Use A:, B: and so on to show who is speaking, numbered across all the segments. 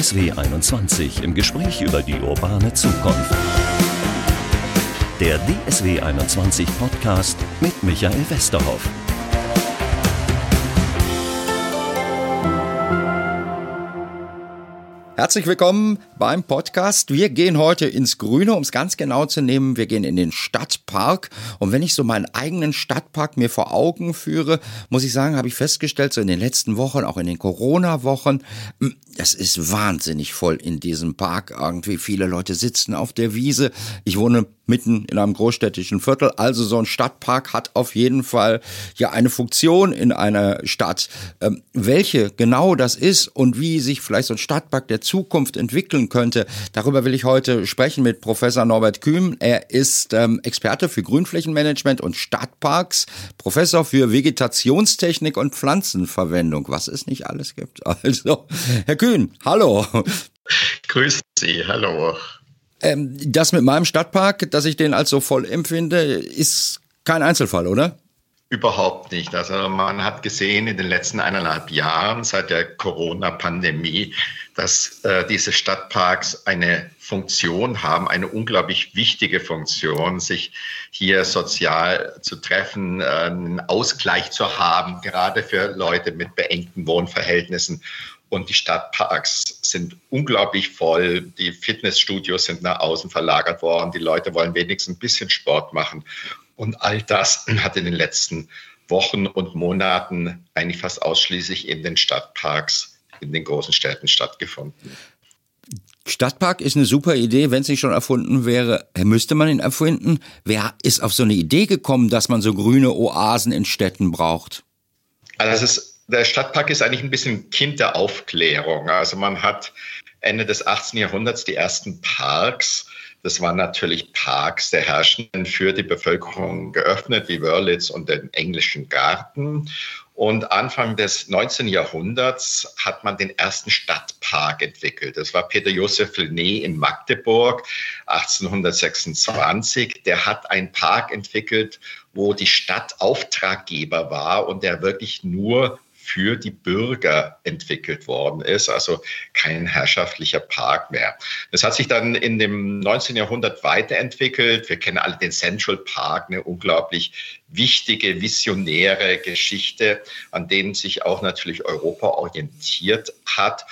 A: DSW 21 im Gespräch über die urbane Zukunft. Der DSW 21 Podcast mit Michael Westerhoff.
B: Herzlich willkommen beim Podcast. Wir gehen heute ins Grüne, um es ganz genau zu nehmen. Wir gehen in den Stadtpark. Und wenn ich so meinen eigenen Stadtpark mir vor Augen führe, muss ich sagen, habe ich festgestellt, so in den letzten Wochen, auch in den Corona-Wochen, hm, es ist wahnsinnig voll in diesem Park. Irgendwie viele Leute sitzen auf der Wiese. Ich wohne mitten in einem großstädtischen Viertel. Also so ein Stadtpark hat auf jeden Fall ja eine Funktion in einer Stadt. Ähm, welche genau das ist und wie sich vielleicht so ein Stadtpark der Zukunft entwickeln könnte, darüber will ich heute sprechen mit Professor Norbert Kühm. Er ist ähm, Experte für Grünflächenmanagement und Stadtparks, Professor für Vegetationstechnik und Pflanzenverwendung, was es nicht alles gibt. Also, Herr Kühn, hallo.
C: Grüß Sie, hallo.
B: Ähm, das mit meinem Stadtpark, dass ich den als so voll empfinde, ist kein Einzelfall, oder?
C: Überhaupt nicht. Also man hat gesehen in den letzten eineinhalb Jahren seit der Corona-Pandemie, dass äh, diese Stadtparks eine Funktion haben, eine unglaublich wichtige Funktion, sich hier sozial zu treffen, äh, einen Ausgleich zu haben, gerade für Leute mit beengten Wohnverhältnissen. Und die Stadtparks sind unglaublich voll. Die Fitnessstudios sind nach außen verlagert worden. Die Leute wollen wenigstens ein bisschen Sport machen. Und all das hat in den letzten Wochen und Monaten eigentlich fast ausschließlich in den Stadtparks in den großen Städten stattgefunden.
B: Stadtpark ist eine super Idee, wenn es nicht schon erfunden wäre, müsste man ihn erfinden. Wer ist auf so eine Idee gekommen, dass man so grüne Oasen in Städten braucht?
C: Also das ist der Stadtpark ist eigentlich ein bisschen Kind der Aufklärung. Also man hat Ende des 18. Jahrhunderts die ersten Parks. Das waren natürlich Parks der Herrschenden für die Bevölkerung geöffnet, wie Wörlitz und den englischen Garten. Und Anfang des 19. Jahrhunderts hat man den ersten Stadtpark entwickelt. Das war Peter Josef Lené in Magdeburg 1826. Der hat einen Park entwickelt, wo die Stadt Auftraggeber war und der wirklich nur für die Bürger entwickelt worden ist, also kein herrschaftlicher Park mehr. Das hat sich dann in dem 19. Jahrhundert weiterentwickelt. Wir kennen alle den Central Park, eine unglaublich wichtige, visionäre Geschichte, an denen sich auch natürlich Europa orientiert hat.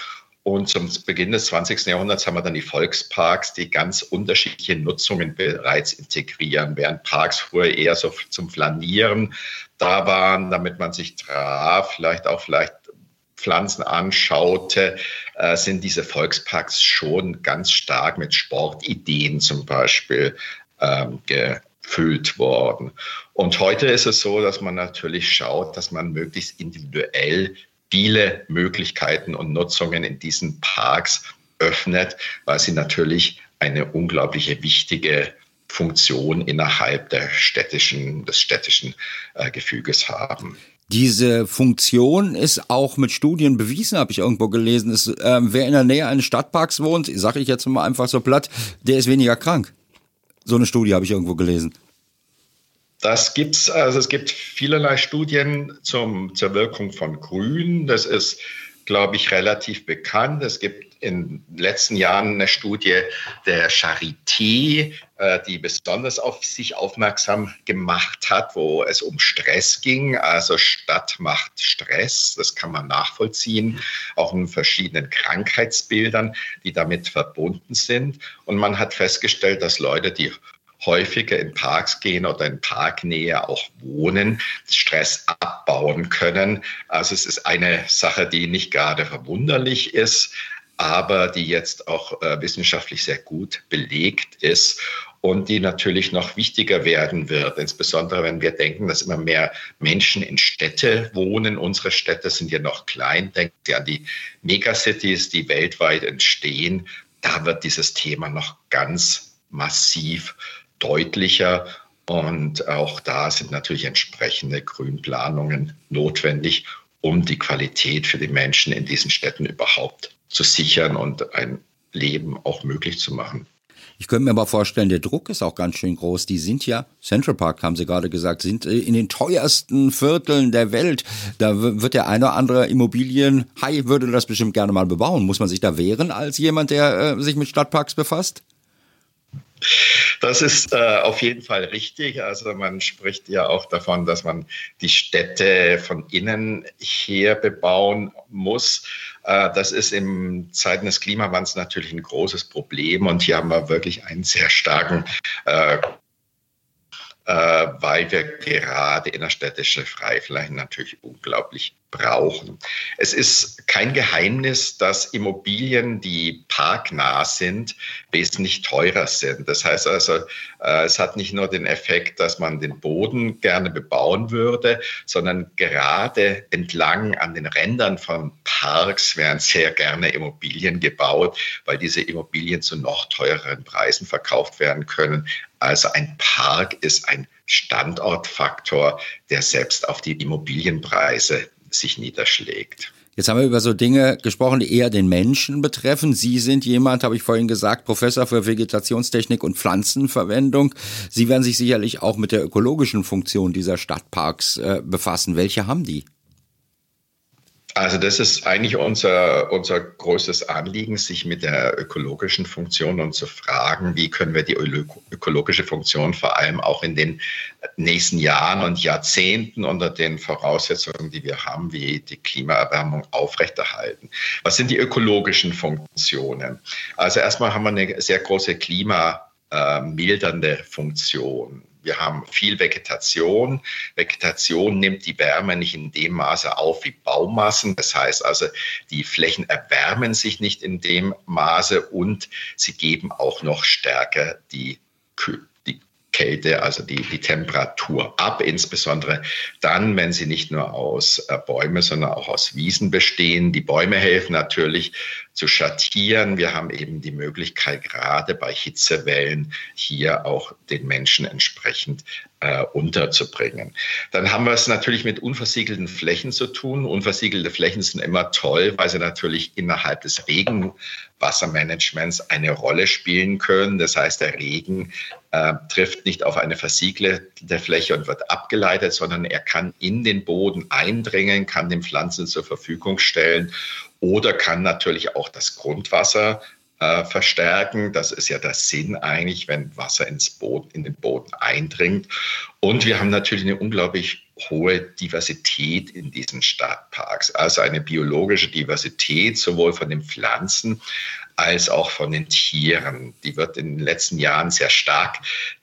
C: Und zum Beginn des 20. Jahrhunderts haben wir dann die Volksparks, die ganz unterschiedliche Nutzungen bereits integrieren, während Parks früher eher so zum Flanieren da waren, damit man sich traf, vielleicht auch vielleicht Pflanzen anschaute, äh, sind diese Volksparks schon ganz stark mit Sportideen zum Beispiel ähm, gefüllt worden. Und heute ist es so, dass man natürlich schaut, dass man möglichst individuell viele Möglichkeiten und Nutzungen in diesen Parks öffnet, weil sie natürlich eine unglaubliche wichtige Funktion innerhalb der städtischen, des städtischen äh, Gefüges haben.
B: Diese Funktion ist auch mit Studien bewiesen, habe ich irgendwo gelesen. Ist, äh, wer in der Nähe eines Stadtparks wohnt, sage ich jetzt mal einfach so platt, der ist weniger krank. So eine Studie habe ich irgendwo gelesen.
C: Das gibt's, also es gibt vielerlei Studien zum, zur Wirkung von Grün. Das ist, glaube ich, relativ bekannt. Es gibt in den letzten Jahren eine Studie der Charité, äh, die besonders auf sich aufmerksam gemacht hat, wo es um Stress ging. Also Stadt macht Stress, das kann man nachvollziehen, auch in verschiedenen Krankheitsbildern, die damit verbunden sind. Und man hat festgestellt, dass Leute, die häufiger in Parks gehen oder in Parknähe auch wohnen, Stress abbauen können. Also es ist eine Sache, die nicht gerade verwunderlich ist, aber die jetzt auch äh, wissenschaftlich sehr gut belegt ist und die natürlich noch wichtiger werden wird, insbesondere wenn wir denken, dass immer mehr Menschen in Städte wohnen. Unsere Städte sind ja noch klein. Denken Sie an die Megacities, die weltweit entstehen. Da wird dieses Thema noch ganz massiv deutlicher. Und auch da sind natürlich entsprechende Grünplanungen notwendig, um die Qualität für die Menschen in diesen Städten überhaupt zu sichern und ein Leben auch möglich zu machen.
B: Ich könnte mir aber vorstellen, der Druck ist auch ganz schön groß. Die sind ja, Central Park haben Sie gerade gesagt, sind äh, in den teuersten Vierteln der Welt. Da wird der eine oder andere Immobilienhai würde das bestimmt gerne mal bebauen. Muss man sich da wehren als jemand, der äh, sich mit Stadtparks befasst?
C: Das ist äh, auf jeden Fall richtig. Also man spricht ja auch davon, dass man die Städte von innen her bebauen muss. Äh, das ist in Zeiten des Klimawandels natürlich ein großes Problem. Und hier haben wir wirklich einen sehr starken äh, äh, weil wir gerade innerstädtische Freiflächen natürlich unglaublich brauchen. Es ist kein Geheimnis, dass Immobilien, die parknah sind, wesentlich teurer sind. Das heißt also, äh, es hat nicht nur den Effekt, dass man den Boden gerne bebauen würde, sondern gerade entlang an den Rändern von Parks werden sehr gerne Immobilien gebaut, weil diese Immobilien zu noch teureren Preisen verkauft werden können, also ein Park ist ein Standortfaktor, der selbst auf die Immobilienpreise sich niederschlägt.
B: Jetzt haben wir über so Dinge gesprochen, die eher den Menschen betreffen. Sie sind jemand, habe ich vorhin gesagt, Professor für Vegetationstechnik und Pflanzenverwendung. Sie werden sich sicherlich auch mit der ökologischen Funktion dieser Stadtparks äh, befassen. Welche haben die?
C: Also das ist eigentlich unser, unser größtes Anliegen, sich mit der ökologischen Funktion und zu fragen, wie können wir die ökologische Funktion vor allem auch in den nächsten Jahren und Jahrzehnten unter den Voraussetzungen, die wir haben, wie die Klimaerwärmung aufrechterhalten. Was sind die ökologischen Funktionen? Also erstmal haben wir eine sehr große klimamildernde Funktion. Wir haben viel Vegetation. Vegetation nimmt die Wärme nicht in dem Maße auf wie Baumassen. Das heißt also, die Flächen erwärmen sich nicht in dem Maße und sie geben auch noch stärker die Kälte, also die, die Temperatur ab, insbesondere dann, wenn sie nicht nur aus äh, Bäumen, sondern auch aus Wiesen bestehen. Die Bäume helfen natürlich zu schattieren. Wir haben eben die Möglichkeit, gerade bei Hitzewellen hier auch den Menschen entsprechend äh, unterzubringen. Dann haben wir es natürlich mit unversiegelten Flächen zu tun. Unversiegelte Flächen sind immer toll, weil sie natürlich innerhalb des Regenwassermanagements eine Rolle spielen können. Das heißt, der Regen äh, trifft nicht auf eine versiegelte Fläche und wird abgeleitet, sondern er kann in den Boden eindringen, kann den Pflanzen zur Verfügung stellen oder kann natürlich auch das Grundwasser äh, verstärken. Das ist ja der Sinn eigentlich, wenn Wasser ins Boden, in den Boden eindringt. Und wir haben natürlich eine unglaublich hohe Diversität in diesen Stadtparks, also eine biologische Diversität sowohl von den Pflanzen als auch von den Tieren. Die wird in den letzten Jahren sehr stark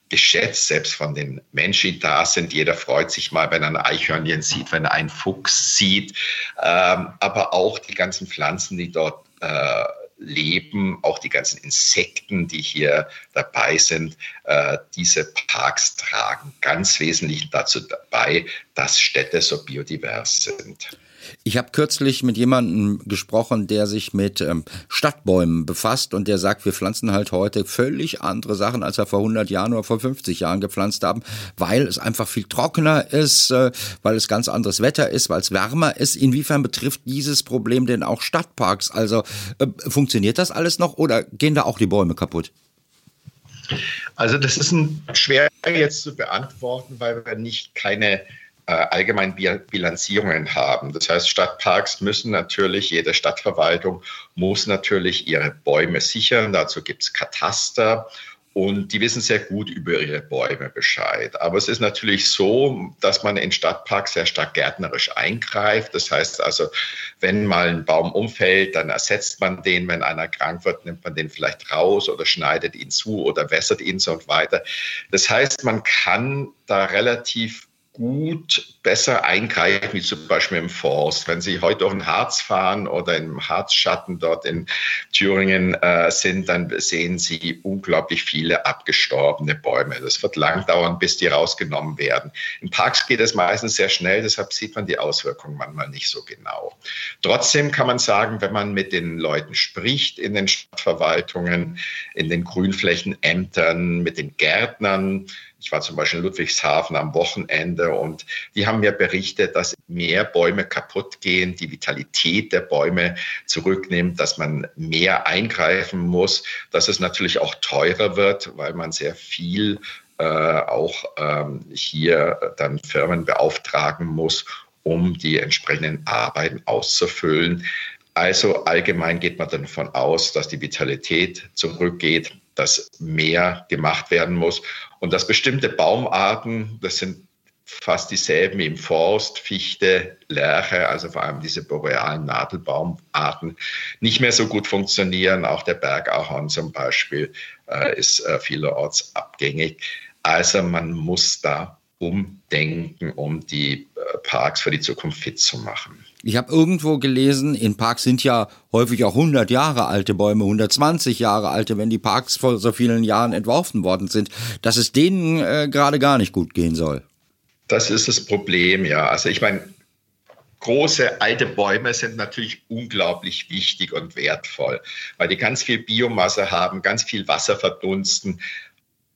C: geschätzt, selbst von den Menschen, die da sind. Jeder freut sich mal, wenn er ein Eichhörnchen sieht, wenn er einen Fuchs sieht, ähm, aber auch die ganzen Pflanzen, die dort äh, leben, auch die ganzen Insekten, die hier dabei sind, äh, diese Parks tragen ganz wesentlich dazu bei, dass Städte so biodivers sind.
B: Ich habe kürzlich mit jemandem gesprochen, der sich mit ähm, Stadtbäumen befasst und der sagt, wir pflanzen halt heute völlig andere Sachen, als wir vor 100 Jahren oder vor 50 Jahren gepflanzt haben, weil es einfach viel trockener ist, äh, weil es ganz anderes Wetter ist, weil es wärmer ist. Inwiefern betrifft dieses Problem denn auch Stadtparks? Also äh, funktioniert das alles noch oder gehen da auch die Bäume kaputt?
C: Also das ist ein, schwer jetzt zu beantworten, weil wir nicht keine äh, allgemein Bilanzierungen haben. Das heißt, Stadtparks müssen natürlich, jede Stadtverwaltung muss natürlich ihre Bäume sichern. Dazu gibt es Kataster und die wissen sehr gut über ihre Bäume Bescheid. Aber es ist natürlich so, dass man in Stadtparks sehr stark gärtnerisch eingreift. Das heißt also, wenn mal ein Baum umfällt, dann ersetzt man den. Wenn einer krank wird, nimmt man den vielleicht raus oder schneidet ihn zu oder wässert ihn so und weiter. Das heißt, man kann da relativ gut besser eingreifen, wie zum Beispiel im Forst. Wenn Sie heute auf den Harz fahren oder im Harzschatten dort in Thüringen äh, sind, dann sehen Sie unglaublich viele abgestorbene Bäume. Das wird lang dauern, bis die rausgenommen werden. In Parks geht es meistens sehr schnell, deshalb sieht man die Auswirkungen manchmal nicht so genau. Trotzdem kann man sagen, wenn man mit den Leuten spricht in den Stadtverwaltungen, in den Grünflächenämtern, mit den Gärtnern, ich war zum Beispiel in Ludwigshafen am Wochenende und die haben mir berichtet, dass mehr Bäume kaputt gehen, die Vitalität der Bäume zurücknimmt, dass man mehr eingreifen muss, dass es natürlich auch teurer wird, weil man sehr viel äh, auch ähm, hier dann Firmen beauftragen muss, um die entsprechenden Arbeiten auszufüllen. Also allgemein geht man davon aus, dass die Vitalität zurückgeht, dass mehr gemacht werden muss und dass bestimmte Baumarten, das sind fast dieselben im Forst, Fichte, Lärche, also vor allem diese borealen Nadelbaumarten, nicht mehr so gut funktionieren. Auch der Bergahorn zum Beispiel äh, ist äh, vielerorts abgängig. Also man muss da umdenken, um die äh, Parks für die Zukunft fit zu machen.
B: Ich habe irgendwo gelesen, in Parks sind ja häufig auch 100 Jahre alte Bäume, 120 Jahre alte, wenn die Parks vor so vielen Jahren entworfen worden sind, dass es denen äh, gerade gar nicht gut gehen soll.
C: Das ist das Problem, ja. Also ich meine, große alte Bäume sind natürlich unglaublich wichtig und wertvoll, weil die ganz viel Biomasse haben, ganz viel Wasser verdunsten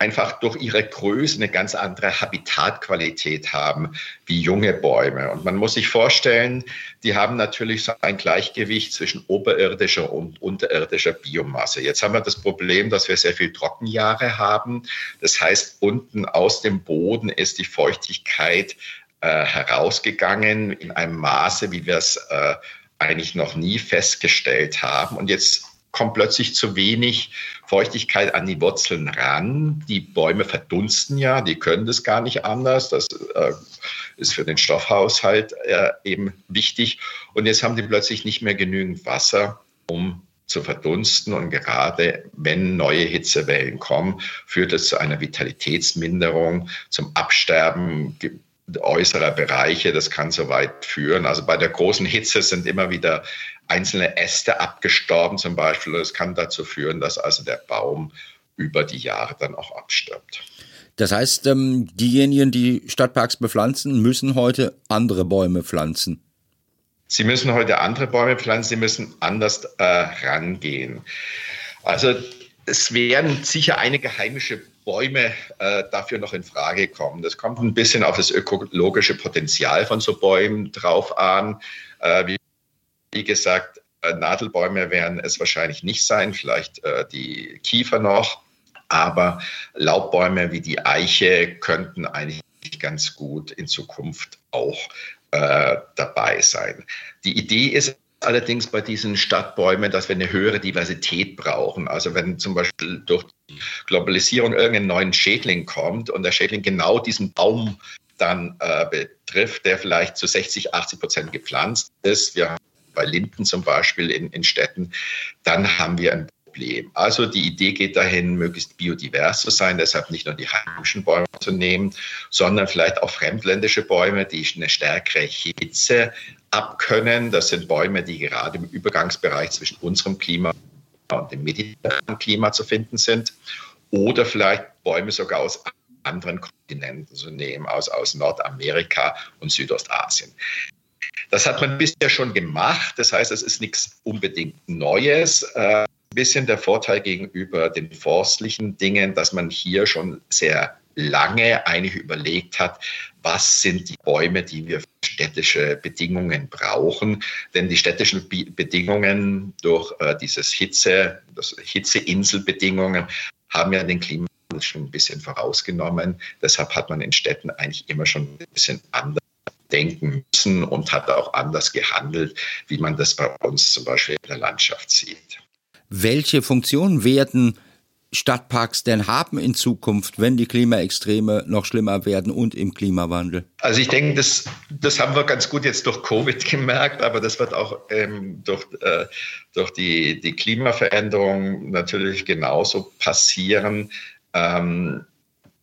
C: einfach durch ihre Größe eine ganz andere Habitatqualität haben wie junge Bäume. Und man muss sich vorstellen, die haben natürlich so ein Gleichgewicht zwischen oberirdischer und unterirdischer Biomasse. Jetzt haben wir das Problem, dass wir sehr viel Trockenjahre haben. Das heißt, unten aus dem Boden ist die Feuchtigkeit äh, herausgegangen in einem Maße, wie wir es äh, eigentlich noch nie festgestellt haben. Und jetzt kommt plötzlich zu wenig Feuchtigkeit an die Wurzeln ran. Die Bäume verdunsten ja, die können das gar nicht anders. Das äh, ist für den Stoffhaushalt äh, eben wichtig. Und jetzt haben die plötzlich nicht mehr genügend Wasser, um zu verdunsten. Und gerade wenn neue Hitzewellen kommen, führt es zu einer Vitalitätsminderung, zum Absterben äußerer Bereiche. Das kann so weit führen. Also bei der großen Hitze sind immer wieder einzelne Äste abgestorben zum Beispiel. Das kann dazu führen, dass also der Baum über die Jahre dann auch abstirbt.
B: Das heißt, ähm, diejenigen, die Stadtparks bepflanzen, müssen heute andere Bäume pflanzen.
C: Sie müssen heute andere Bäume pflanzen, sie müssen anders äh, rangehen. Also es werden sicher einige heimische Bäume äh, dafür noch in Frage kommen. Das kommt ein bisschen auf das ökologische Potenzial von so Bäumen drauf an. Äh, wie, wie, gesagt, äh, Nadelbäume werden es wahrscheinlich nicht sein, vielleicht äh, die Kiefer noch. Aber Laubbäume wie die Eiche könnten eigentlich ganz gut in Zukunft auch äh, dabei sein. Die Idee ist allerdings bei diesen Stadtbäumen, dass wir eine höhere Diversität brauchen. Also wenn zum Beispiel durch Globalisierung irgendein neuer Schädling kommt und der Schädling genau diesen Baum dann äh, betrifft, der vielleicht zu 60, 80 Prozent gepflanzt ist, wir haben bei Linden zum Beispiel in, in Städten, dann haben wir ein Problem. Also die Idee geht dahin, möglichst biodivers zu sein, deshalb nicht nur die heimischen Bäume zu nehmen, sondern vielleicht auch fremdländische Bäume, die eine stärkere Hitze abkönnen. Das sind Bäume, die gerade im Übergangsbereich zwischen unserem Klima und dem mediterranen Klima zu finden sind. Oder vielleicht Bäume sogar aus anderen Kontinenten zu nehmen, aus, aus Nordamerika und Südostasien. Das hat man bisher schon gemacht. Das heißt, es ist nichts unbedingt Neues. Äh, ein bisschen der Vorteil gegenüber den forstlichen Dingen, dass man hier schon sehr lange eigentlich überlegt hat, was sind die Bäume, die wir für städtische Bedingungen brauchen. Denn die städtischen Bedingungen durch äh, dieses Hitze, das Hitzeinselbedingungen haben ja den Klimawandel schon ein bisschen vorausgenommen. Deshalb hat man in Städten eigentlich immer schon ein bisschen anders denken müssen und hat auch anders gehandelt, wie man das bei uns zum Beispiel in der Landschaft sieht.
B: Welche Funktion werden Stadtparks denn haben in Zukunft, wenn die Klimaextreme noch schlimmer werden und im Klimawandel?
C: Also ich denke, das, das haben wir ganz gut jetzt durch Covid gemerkt, aber das wird auch ähm, durch, äh, durch die, die Klimaveränderung natürlich genauso passieren. Ähm,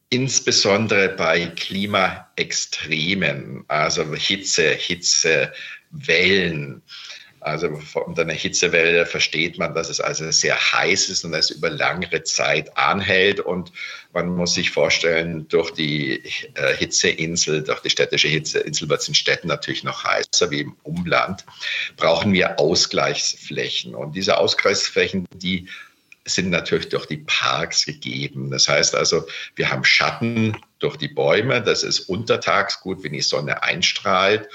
C: insbesondere bei Klimaextremen, also Hitze, Hitzewellen. Also unter einer Hitzewelle versteht man, dass es also sehr heiß ist und es über längere Zeit anhält. Und man muss sich vorstellen, durch die äh, Hitzeinsel, durch die städtische Hitzeinsel wird es in Städten natürlich noch heißer wie im Umland, brauchen wir Ausgleichsflächen. Und diese Ausgleichsflächen, die sind natürlich durch die Parks gegeben. Das heißt also, wir haben Schatten durch die Bäume. Das ist untertags gut, wenn die Sonne einstrahlt.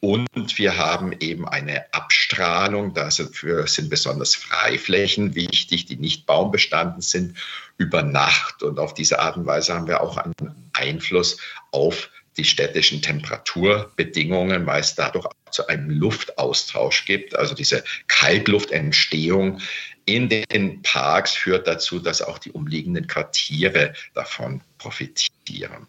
C: Und wir haben eben eine Abstrahlung, dafür sind besonders Freiflächen wichtig, die nicht baumbestanden sind, über Nacht. Und auf diese Art und Weise haben wir auch einen Einfluss auf die städtischen Temperaturbedingungen, weil es dadurch zu einem Luftaustausch gibt. Also diese Kaltluftentstehung in den Parks führt dazu, dass auch die umliegenden Quartiere davon profitieren.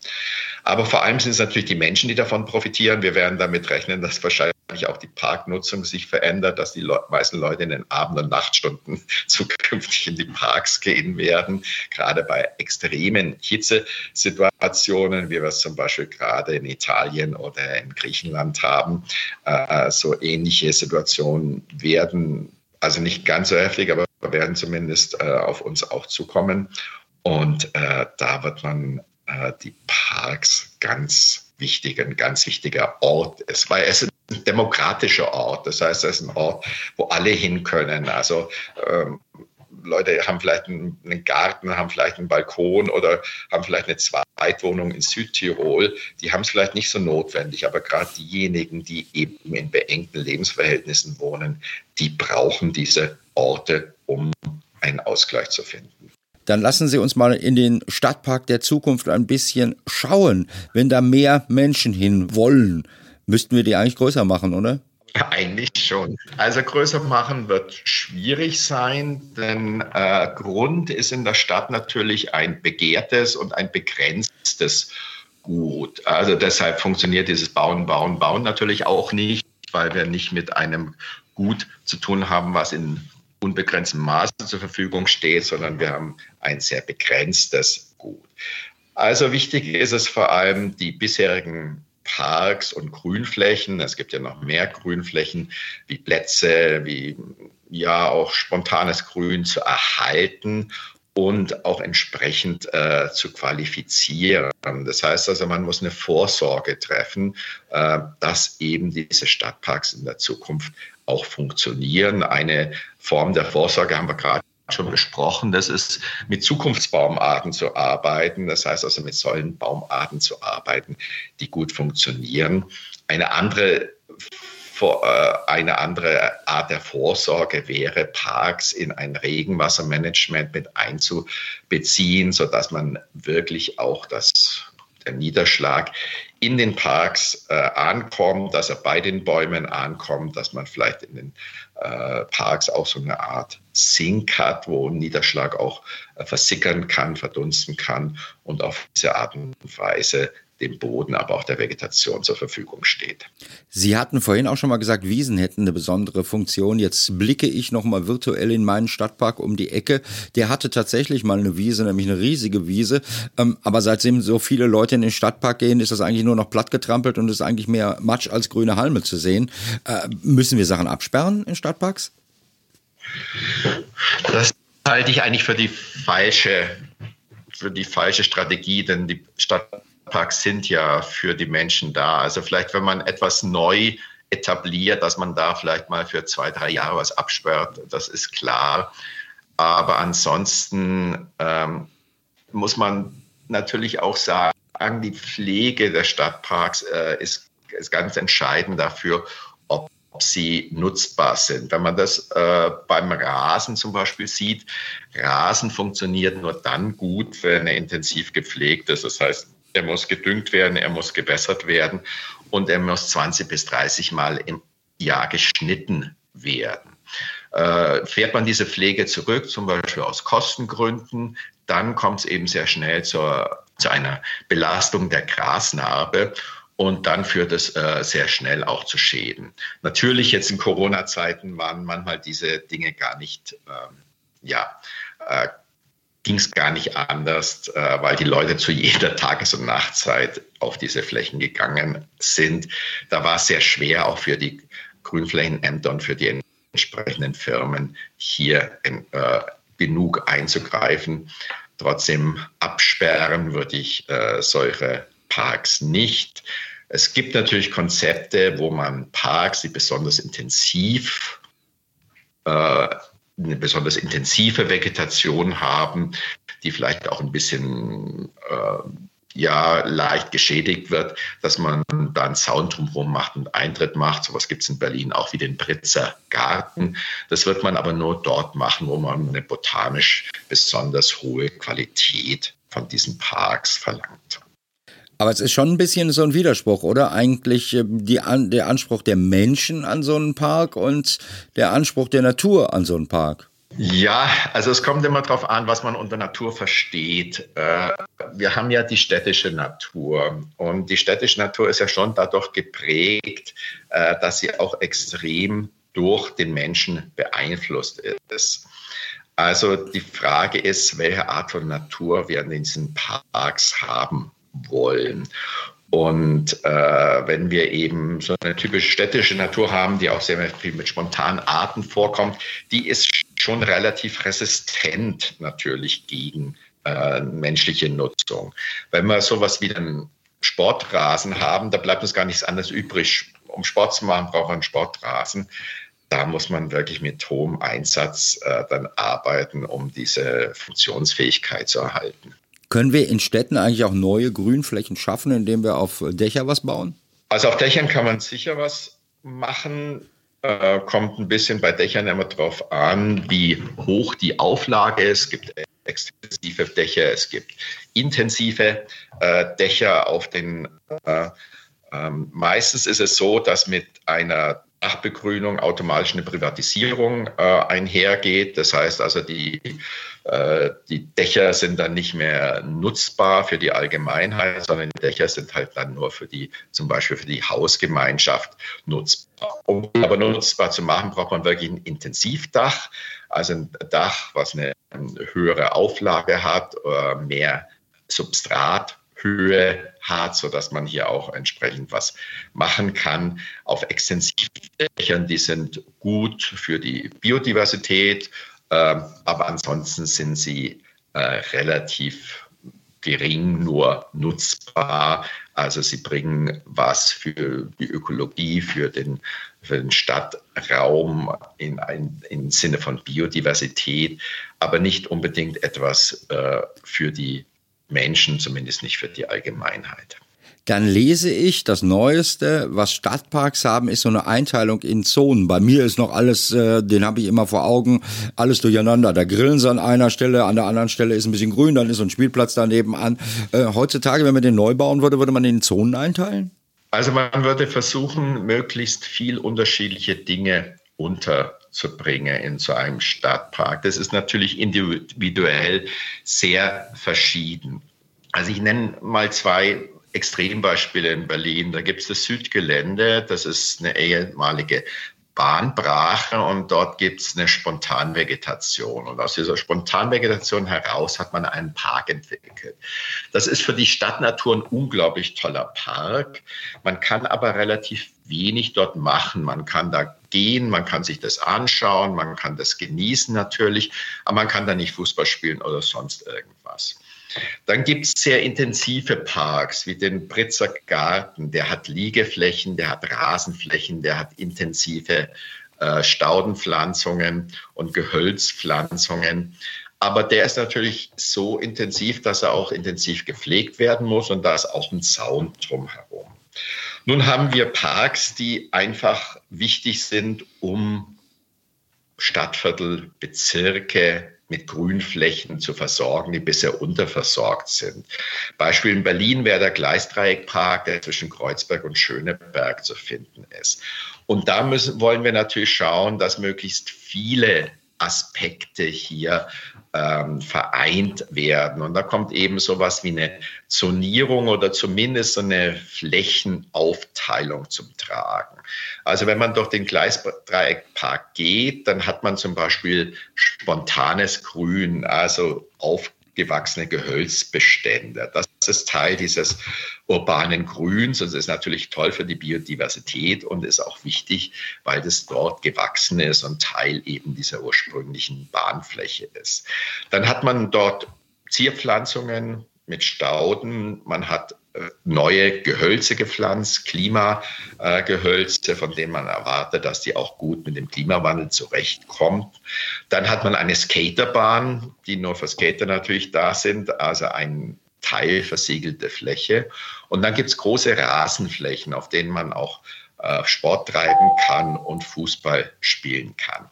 C: Aber vor allem sind es natürlich die Menschen, die davon profitieren. Wir werden damit rechnen, dass wahrscheinlich auch die Parknutzung sich verändert, dass die meisten Leute in den Abend- und Nachtstunden zukünftig in die Parks gehen werden. Gerade bei extremen Hitzesituationen, wie wir es zum Beispiel gerade in Italien oder in Griechenland haben. Äh, so ähnliche Situationen werden also nicht ganz so heftig, aber werden zumindest äh, auf uns auch zukommen. Und äh, da wird man äh, die Parks ganz wichtig, ein ganz wichtiger Ort ist, weil es ist ein demokratischer Ort. Das heißt, es ist ein Ort, wo alle hin können. Also ähm, Leute haben vielleicht einen, Garten, haben vielleicht einen Balkon oder haben vielleicht eine Zweitwohnung in Südtirol. Die haben es vielleicht nicht so notwendig, aber gerade diejenigen, die eben in beengten Lebensverhältnissen wohnen, die brauchen diese Orte, um einen Ausgleich zu finden.
B: Dann lassen Sie uns mal in den Stadtpark der Zukunft ein bisschen schauen. Wenn da mehr Menschen hin wollen, müssten wir die eigentlich größer machen, oder?
C: Eigentlich schon. Also größer machen wird schwierig sein, denn äh, Grund ist in der Stadt natürlich ein begehrtes und ein begrenztes Gut. Also deshalb funktioniert dieses Bauen, Bauen, Bauen natürlich auch nicht, weil wir nicht mit einem Gut zu tun haben, was in unbegrenztem Maße zur Verfügung steht, sondern wir haben ein sehr begrenztes Gut. Also wichtig ist es vor allem, die bisherigen Parks und Grünflächen, es gibt ja noch mehr Grünflächen wie Plätze, wie ja auch spontanes Grün zu erhalten und auch entsprechend äh, zu qualifizieren. Das heißt also, man muss eine Vorsorge treffen, äh, dass eben diese Stadtparks in der Zukunft auch funktionieren. Eine Form der Vorsorge haben wir gerade schon besprochen, das ist mit Zukunftsbaumarten zu arbeiten, das heißt also mit solchen Baumarten zu arbeiten, die gut funktionieren. Eine andere eine andere Art der Vorsorge wäre, Parks in ein Regenwassermanagement mit einzubeziehen, sodass man wirklich auch das, der Niederschlag in den Parks äh, ankommt, dass er bei den Bäumen ankommt, dass man vielleicht in den äh, Parks auch so eine Art Sink hat, wo Niederschlag auch äh, versickern kann, verdunsten kann und auf diese Art und Weise dem Boden, aber auch der Vegetation zur Verfügung steht.
B: Sie hatten vorhin auch schon mal gesagt, Wiesen hätten eine besondere Funktion. Jetzt blicke ich noch mal virtuell in meinen Stadtpark um die Ecke. Der hatte tatsächlich mal eine Wiese, nämlich eine riesige Wiese. Ähm, aber seitdem so viele Leute in den Stadtpark gehen, ist das eigentlich nur noch plattgetrampelt und ist eigentlich mehr Matsch als grüne Halme zu sehen. Äh, müssen wir Sachen absperren in Stadtparks?
C: Das halte ich eigentlich für die falsche, für die falsche Strategie, denn die Stadt Parks sind ja für die Menschen da. Also vielleicht, wenn man etwas neu etabliert, dass man da vielleicht mal für zwei, drei Jahre was absperrt, das ist klar. Aber ansonsten ähm, muss man natürlich auch sagen, die Pflege der Stadtparks äh, ist, ist ganz entscheidend dafür, ob sie nutzbar sind. Wenn man das äh, beim Rasen zum Beispiel sieht, Rasen funktioniert nur dann gut, wenn er intensiv gepflegt ist. Das heißt, er muss gedüngt werden, er muss gebessert werden und er muss 20 bis 30 Mal im Jahr geschnitten werden. Äh, fährt man diese Pflege zurück, zum Beispiel aus Kostengründen, dann kommt es eben sehr schnell zur, zu einer Belastung der Grasnarbe und dann führt es äh, sehr schnell auch zu Schäden. Natürlich jetzt in Corona-Zeiten waren manchmal diese Dinge gar nicht ähm, ja, äh, ging es gar nicht anders, äh, weil die Leute zu jeder Tages- und Nachtzeit auf diese Flächen gegangen sind. Da war es sehr schwer, auch für die Grünflächenämter und für die entsprechenden Firmen hier in, äh, genug einzugreifen. Trotzdem absperren würde ich äh, solche Parks nicht. Es gibt natürlich Konzepte, wo man Parks, die besonders intensiv äh, eine besonders intensive Vegetation haben, die vielleicht auch ein bisschen äh, ja leicht geschädigt wird, dass man da einen Zaun drumherum macht und Eintritt macht. Sowas gibt es in Berlin auch wie den Britzer Garten. Das wird man aber nur dort machen, wo man eine botanisch besonders hohe Qualität von diesen Parks verlangt.
B: Aber es ist schon ein bisschen so ein Widerspruch, oder? Eigentlich äh, die, der Anspruch der Menschen an so einen Park und der Anspruch der Natur an so einen Park.
C: Ja, also es kommt immer darauf an, was man unter Natur versteht. Äh, wir haben ja die städtische Natur und die städtische Natur ist ja schon dadurch geprägt, äh, dass sie auch extrem durch den Menschen beeinflusst ist. Also die Frage ist, welche Art von Natur wir in diesen Parks haben wollen. Und äh, wenn wir eben so eine typische städtische Natur haben, die auch sehr viel mit spontanen Arten vorkommt, die ist schon relativ resistent natürlich gegen äh, menschliche Nutzung. Wenn wir sowas wie einen Sportrasen haben, da bleibt uns gar nichts anderes übrig. Um Sport zu machen, braucht man einen Sportrasen. Da muss man wirklich mit hohem Einsatz äh, dann arbeiten, um diese Funktionsfähigkeit zu erhalten.
B: Können wir in Städten eigentlich auch neue Grünflächen schaffen, indem wir auf Dächer was bauen?
C: Also auf Dächern kann man sicher was machen. Äh, kommt ein bisschen bei Dächern immer drauf an, wie hoch die Auflage ist. Es gibt extensive Dächer, es gibt intensive äh, Dächer auf den. Äh, ähm, meistens ist es so, dass mit einer Dachbegrünung automatisch eine Privatisierung äh, einhergeht. Das heißt also, die, äh, die Dächer sind dann nicht mehr nutzbar für die Allgemeinheit, sondern die Dächer sind halt dann nur für die, zum Beispiel für die Hausgemeinschaft nutzbar. Um aber nutzbar zu machen, braucht man wirklich ein Intensivdach, also ein Dach, was eine höhere Auflage hat, oder mehr Substrat Höhe hat, sodass man hier auch entsprechend was machen kann. Auf Extensivdächern, die sind gut für die Biodiversität, äh, aber ansonsten sind sie äh, relativ gering nur nutzbar. Also sie bringen was für die Ökologie, für den, für den Stadtraum in, ein, im Sinne von Biodiversität, aber nicht unbedingt etwas äh, für die Menschen, zumindest nicht für die Allgemeinheit.
B: Dann lese ich, das Neueste, was Stadtparks haben, ist so eine Einteilung in Zonen. Bei mir ist noch alles, äh, den habe ich immer vor Augen, alles durcheinander. Da grillen sie an einer Stelle, an der anderen Stelle ist ein bisschen grün, dann ist so ein Spielplatz daneben an. Äh, heutzutage, wenn man den neu bauen würde, würde man den in Zonen einteilen?
C: Also man würde versuchen, möglichst viel unterschiedliche Dinge unterzubringen in so einem Stadtpark. Das ist natürlich individuell sehr verschieden. Also ich nenne mal zwei Extrembeispiele in Berlin. Da gibt es das Südgelände, das ist eine ehemalige Bahnbrache und dort gibt es eine Spontanvegetation. Und aus dieser Spontanvegetation heraus hat man einen Park entwickelt. Das ist für die Stadtnatur ein unglaublich toller Park. Man kann aber relativ wenig dort machen. Man kann da gehen, man kann sich das anschauen, man kann das genießen natürlich, aber man kann da nicht Fußball spielen oder sonst irgendwas. Dann gibt es sehr intensive Parks wie den Britzer Garten. Der hat Liegeflächen, der hat Rasenflächen, der hat intensive äh, Staudenpflanzungen und Gehölzpflanzungen. Aber der ist natürlich so intensiv, dass er auch intensiv gepflegt werden muss und da ist auch ein Zaun drumherum. Nun haben wir Parks, die einfach wichtig sind, um Stadtviertel, Bezirke, mit Grünflächen zu versorgen, die bisher unterversorgt sind. Beispiel in Berlin wäre der Gleisdreieckpark, der zwischen Kreuzberg und Schöneberg zu finden ist. Und da müssen, wollen wir natürlich schauen, dass möglichst viele Aspekte hier ähm, vereint werden. Und da kommt eben sowas wie eine Zonierung oder zumindest so eine Flächenaufteilung zum Tragen. Also wenn man durch den Gleisdreieckpark geht, dann hat man zum Beispiel spontanes Grün, also auf gewachsene Gehölzbestände. Das ist Teil dieses urbanen Grüns und es ist natürlich toll für die Biodiversität und ist auch wichtig, weil das dort gewachsen ist und Teil eben dieser ursprünglichen Bahnfläche ist. Dann hat man dort Zierpflanzungen mit Stauden, man hat neue Gehölze gepflanzt, Klimagehölze, von denen man erwartet, dass die auch gut mit dem Klimawandel zurechtkommt. Dann hat man eine Skaterbahn, die nur für Skater natürlich da sind, also ein teilversiegelte Fläche. Und dann gibt es große Rasenflächen, auf denen man auch äh, Sport treiben kann und Fußball spielen kann.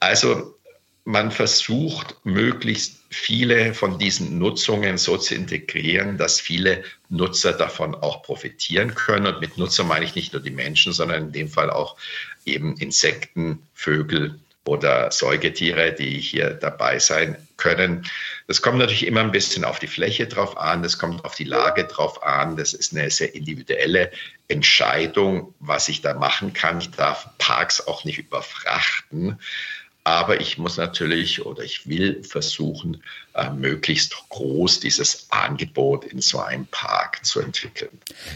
C: Also man versucht, möglichst viele von diesen Nutzungen so zu integrieren, dass viele Nutzer davon auch profitieren können. Und mit Nutzer meine ich nicht nur die Menschen, sondern in dem Fall auch eben Insekten, Vögel oder Säugetiere, die hier dabei sein können. Das kommt natürlich immer ein bisschen auf die Fläche drauf an, das kommt auf die Lage drauf an. Das ist eine sehr individuelle Entscheidung, was ich da machen kann. Ich darf Parks auch nicht überfrachten. Aber ich muss natürlich oder ich will versuchen, äh, möglichst groß dieses Angebot in so einem Park zu entwickeln.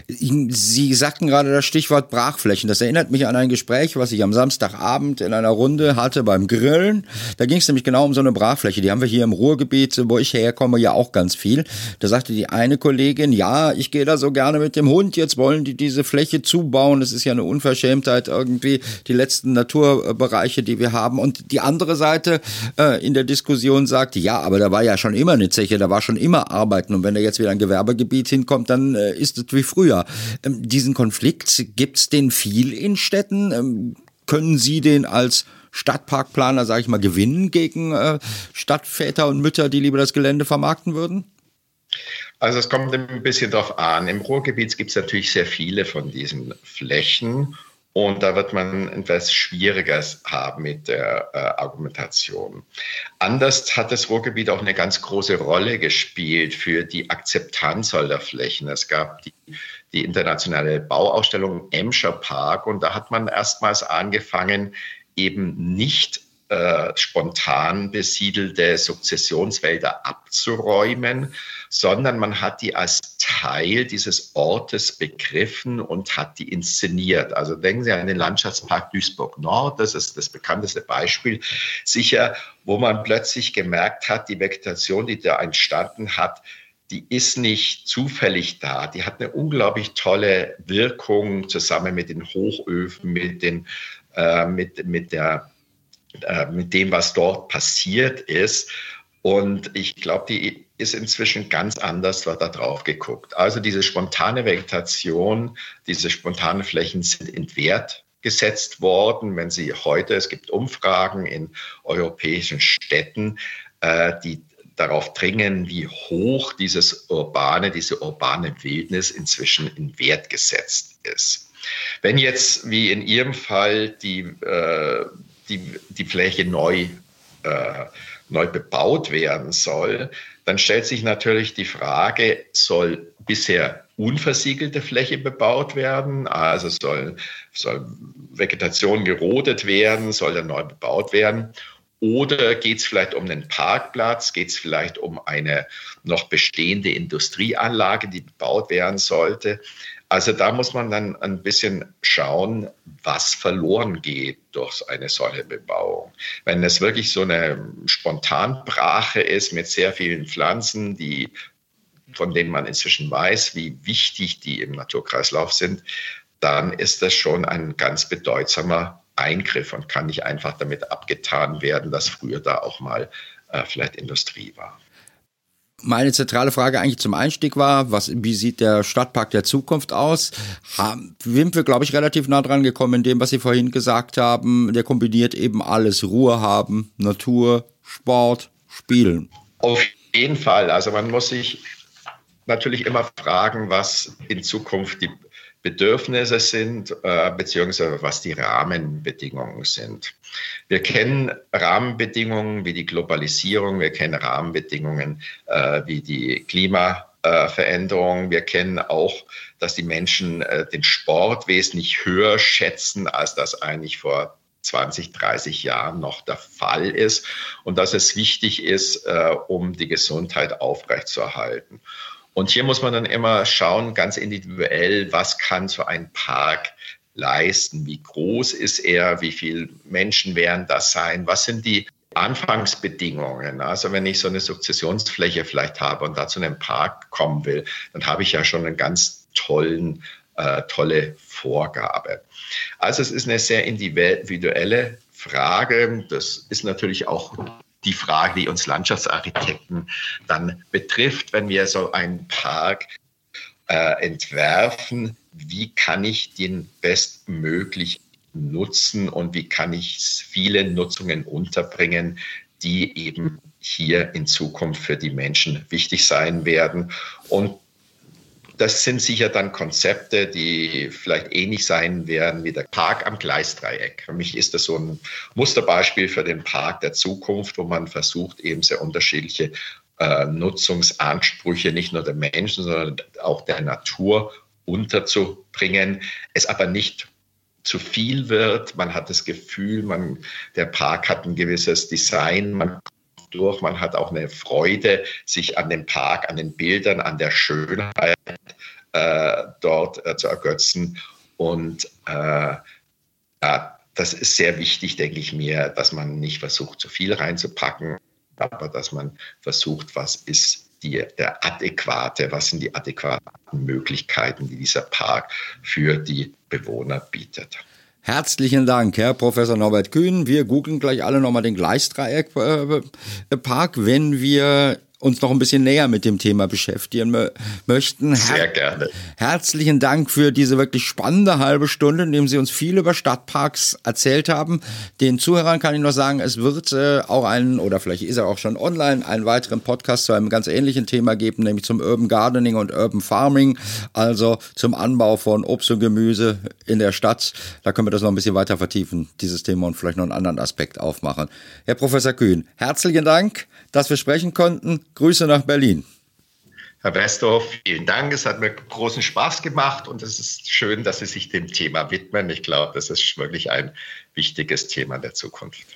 B: Sie sagten gerade das Stichwort Brachflächen. Das erinnert mich an ein Gespräch, was ich am Samstagabend in einer Runde hatte beim Grillen. Da ging es nämlich genau um so eine Brachfläche. Die haben wir hier im Ruhrgebiet, wo ich herkomme, ja auch ganz viel. Da sagte die eine Kollegin, ja, ich gehe da so gerne mit dem Hund. Jetzt wollen die diese Fläche zubauen. Das ist ja eine Unverschämtheit irgendwie. Die letzten Naturbereiche, die wir haben. Und die andere Seite äh, in der Diskussion sagte, ja, aber da war ja schon immer eine Zeche, da war schon immer Arbeiten und wenn da jetzt wieder ein Gewerbegebiet hinkommt, dann äh, ist es wie früher. Ähm, diesen Konflikt, gibt's den viel in Städten? Ähm, können Sie den als Stadtparkplaner, sage ich mal, gewinnen gegen äh, Stadtväter und Mütter, die lieber das Gelände vermarkten würden?
C: Also es kommt ein bisschen drauf an. Im Ruhrgebiet gibt es natürlich sehr viele von diesen Flächen und da wird man etwas schwieriger haben mit der äh, Argumentation. Anders hat das Ruhrgebiet auch eine ganz große Rolle gespielt für die Akzeptanz aller Flächen. Es gab die, die internationale Bauausstellung Emscher Park und da hat man erstmals angefangen, eben nicht äh, spontan besiedelte Sukzessionswälder abzuräumen, sondern man hat die als Teil dieses Ortes begriffen und hat die inszeniert. Also denken Sie an den Landschaftspark Duisburg Nord, das ist das bekannteste Beispiel, sicher, wo man plötzlich gemerkt hat, die Vegetation, die da entstanden hat, die ist nicht zufällig da. Die hat eine unglaublich tolle Wirkung zusammen mit den Hochöfen, mit, den, äh, mit, mit, der, äh, mit dem, was dort passiert ist. Und ich glaube, die ist inzwischen ganz anders, wird da drauf geguckt. Also diese spontane Vegetation, diese spontanen Flächen sind in Wert gesetzt worden. Wenn Sie heute, es gibt Umfragen in europäischen Städten, äh, die darauf dringen, wie hoch dieses urbane, diese urbane Wildnis inzwischen in Wert gesetzt ist. Wenn jetzt, wie in Ihrem Fall, die, äh, die, die Fläche neu äh, neu bebaut werden soll, dann stellt sich natürlich die Frage, soll bisher unversiegelte Fläche bebaut werden? Also soll, soll Vegetation gerodet werden? Soll er neu bebaut werden? Oder geht es vielleicht um einen Parkplatz? Geht es vielleicht um eine noch bestehende Industrieanlage, die bebaut werden sollte? Also da muss man dann ein bisschen schauen, was verloren geht durch eine solche Bebauung. Wenn es wirklich so eine Spontanbrache ist mit sehr vielen Pflanzen, die, von denen man inzwischen weiß, wie wichtig die im Naturkreislauf sind, dann ist das schon ein ganz bedeutsamer Eingriff und kann nicht einfach damit abgetan werden, dass früher da auch mal äh, vielleicht Industrie war
B: meine zentrale Frage eigentlich zum Einstieg war, was, wie sieht der Stadtpark der Zukunft aus? Haben, sind wir, glaube ich, relativ nah dran gekommen in dem, was Sie vorhin gesagt haben. Der kombiniert eben alles. Ruhe haben, Natur, Sport, Spielen.
C: Auf jeden Fall. Also man muss sich natürlich immer fragen, was in Zukunft die Bedürfnisse sind, äh, beziehungsweise was die Rahmenbedingungen sind. Wir kennen Rahmenbedingungen wie die Globalisierung, wir kennen Rahmenbedingungen äh, wie die Klimaveränderung, wir kennen auch, dass die Menschen äh, den Sport wesentlich höher schätzen, als das eigentlich vor 20, 30 Jahren noch der Fall ist und dass es wichtig ist, um die Gesundheit aufrechtzuerhalten. Und hier muss man dann immer schauen, ganz individuell, was kann so ein Park leisten? Wie groß ist er? Wie viele Menschen werden das sein? Was sind die Anfangsbedingungen? Also wenn ich so eine Sukzessionsfläche vielleicht habe und dazu einen Park kommen will, dann habe ich ja schon einen ganz tollen, äh, tolle Vorgabe. Also es ist eine sehr individuelle Frage. Das ist natürlich auch die Frage, die uns Landschaftsarchitekten dann betrifft, wenn wir so einen Park äh, entwerfen, wie kann ich den bestmöglich nutzen und wie kann ich viele Nutzungen unterbringen, die eben hier in Zukunft für die Menschen wichtig sein werden. Und das sind sicher dann Konzepte, die vielleicht ähnlich sein werden wie der Park am Gleisdreieck. Für mich ist das so ein Musterbeispiel für den Park der Zukunft, wo man versucht, eben sehr unterschiedliche äh, Nutzungsansprüche nicht nur der Menschen, sondern auch der Natur unterzubringen, es aber nicht zu viel wird. Man hat das Gefühl, man, der Park hat ein gewisses Design, man durch. Man hat auch eine Freude, sich an dem Park, an den Bildern, an der Schönheit äh, dort äh, zu ergötzen. Und äh, ja, das ist sehr wichtig, denke ich mir, dass man nicht versucht, zu viel reinzupacken, aber dass man versucht, was ist die, der adäquate, was sind die adäquaten Möglichkeiten, die dieser Park für die Bewohner bietet.
B: Herzlichen Dank, Herr Professor Norbert Kühn. Wir googeln gleich alle nochmal den Gleisdreieck-Park, wenn wir uns noch ein bisschen näher mit dem Thema beschäftigen möchten.
C: Sehr gerne.
B: Herzlichen Dank für diese wirklich spannende halbe Stunde, in dem Sie uns viel über Stadtparks erzählt haben. Den Zuhörern kann ich noch sagen, es wird äh, auch einen, oder vielleicht ist er auch schon online, einen weiteren Podcast zu einem ganz ähnlichen Thema geben, nämlich zum Urban Gardening und Urban Farming, also zum Anbau von Obst und Gemüse in der Stadt. Da können wir das noch ein bisschen weiter vertiefen, dieses Thema und vielleicht noch einen anderen Aspekt aufmachen. Herr Professor Kühn, herzlichen Dank, dass wir sprechen konnten. Grüße nach Berlin.
C: Herr Westhoff, vielen Dank. Es hat mir großen Spaß gemacht und es ist schön, dass Sie sich dem Thema widmen. Ich glaube, das ist wirklich ein wichtiges Thema der Zukunft.